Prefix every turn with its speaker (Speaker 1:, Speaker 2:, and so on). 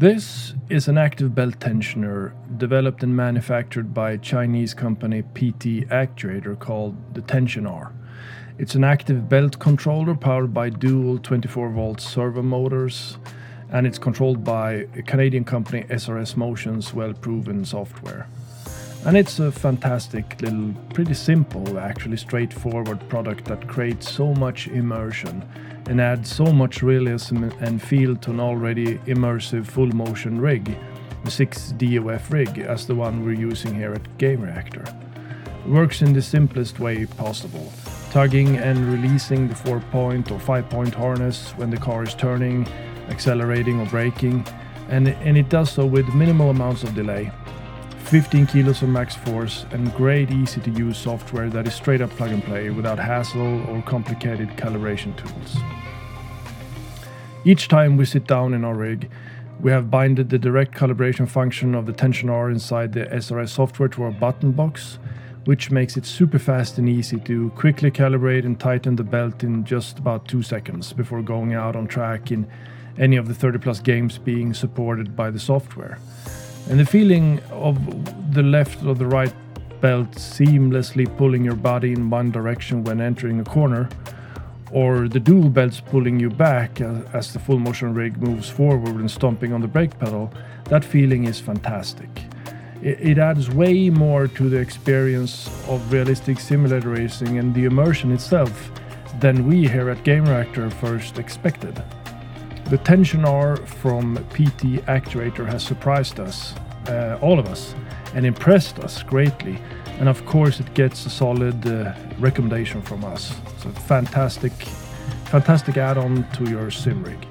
Speaker 1: This is an active belt tensioner developed and manufactured by Chinese company PT Actuator called the Tension R. It's an active belt controller powered by dual 24 volt servo motors and it's controlled by a Canadian company SRS Motion's well proven software. And it's a fantastic little, pretty simple, actually straightforward product that creates so much immersion and add so much realism and feel to an already immersive full motion rig, the 6 DOF rig, as the one we're using here at Gamereactor. It works in the simplest way possible, tugging and releasing the 4 point or 5 point harness when the car is turning, accelerating or braking, and, and it does so with minimal amounts of delay. 15 kilos of max force and great easy to use software that is straight up plug and play without hassle or complicated calibration tools. Each time we sit down in our rig, we have binded the direct calibration function of the Tension R inside the SRS software to our button box, which makes it super fast and easy to quickly calibrate and tighten the belt in just about two seconds before going out on track in any of the 30 plus games being supported by the software. And the feeling of the left or the right belt seamlessly pulling your body in one direction when entering a corner, or the dual belts pulling you back as the full motion rig moves forward and stomping on the brake pedal, that feeling is fantastic. It, adds way more to the experience of realistic simulator racing and the immersion itself than we here at Gamereactor first expected. The Tension R from PT Actuator has surprised us, uh, all of us, and impressed us greatly. And of course, it gets a solid uh, recommendation from us. So fantastic, fantastic add-on to your sim rig.